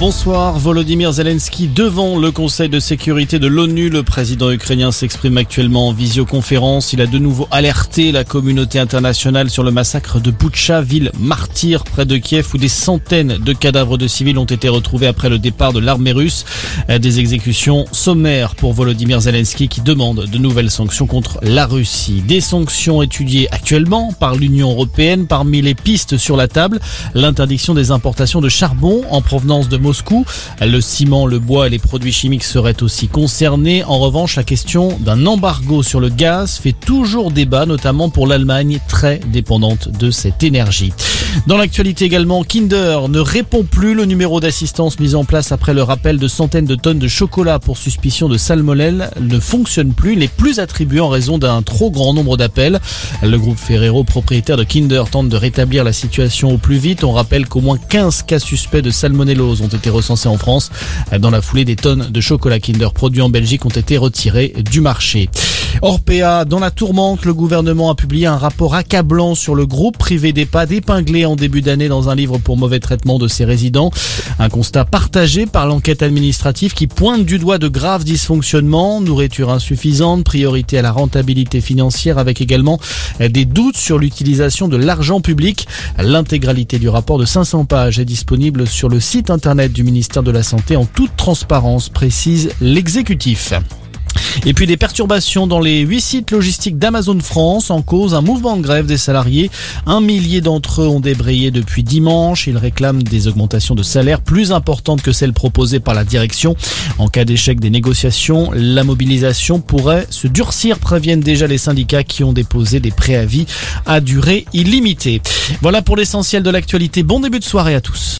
Bonsoir, Volodymyr Zelensky devant le Conseil de sécurité de l'ONU. Le président ukrainien s'exprime actuellement en visioconférence. Il a de nouveau alerté la communauté internationale sur le massacre de Boutcha, ville martyre près de Kiev où des centaines de cadavres de civils ont été retrouvés après le départ de l'armée russe. Des exécutions sommaires pour Volodymyr Zelensky qui demande de nouvelles sanctions contre la Russie. Des sanctions étudiées actuellement par l'Union européenne parmi les pistes sur la table. L'interdiction des importations de charbon en provenance de Moscou. Le ciment, le bois et les produits chimiques seraient aussi concernés. En revanche, la question d'un embargo sur le gaz fait toujours débat, notamment pour l'Allemagne très dépendante de cette énergie. Dans l'actualité également, Kinder ne répond plus. Le numéro d'assistance mis en place après le rappel de centaines de tonnes de chocolat pour suspicion de salmonelle ne fonctionne plus. Il n'est plus attribué en raison d'un trop grand nombre d'appels. Le groupe Ferrero, propriétaire de Kinder, tente de rétablir la situation au plus vite. On rappelle qu'au moins 15 cas suspects de salmonellose ont été recensés en France. Dans la foulée, des tonnes de chocolat Kinder produits en Belgique ont été retirées du marché. Orpea, dans la tourmente, le gouvernement a publié un rapport accablant sur le groupe privé d'EHPAD épinglé en début d'année dans un livre pour mauvais traitement de ses résidents. Un constat partagé par l'enquête administrative qui pointe du doigt de graves dysfonctionnements, nourriture insuffisante, priorité à la rentabilité financière avec également des doutes sur l'utilisation de l'argent public. L'intégralité du rapport de 500 pages est disponible sur le site internet du ministère de la Santé en toute transparence, précise l'exécutif. Et puis des perturbations dans les huit sites logistiques d'Amazon France en cause un mouvement de grève des salariés. Un millier d'entre eux ont débrayé depuis dimanche. Ils réclament des augmentations de salaire plus importantes que celles proposées par la direction. En cas d'échec des négociations, la mobilisation pourrait se durcir, préviennent déjà les syndicats qui ont déposé des préavis à durée illimitée. Voilà pour l'essentiel de l'actualité. Bon début de soirée à tous.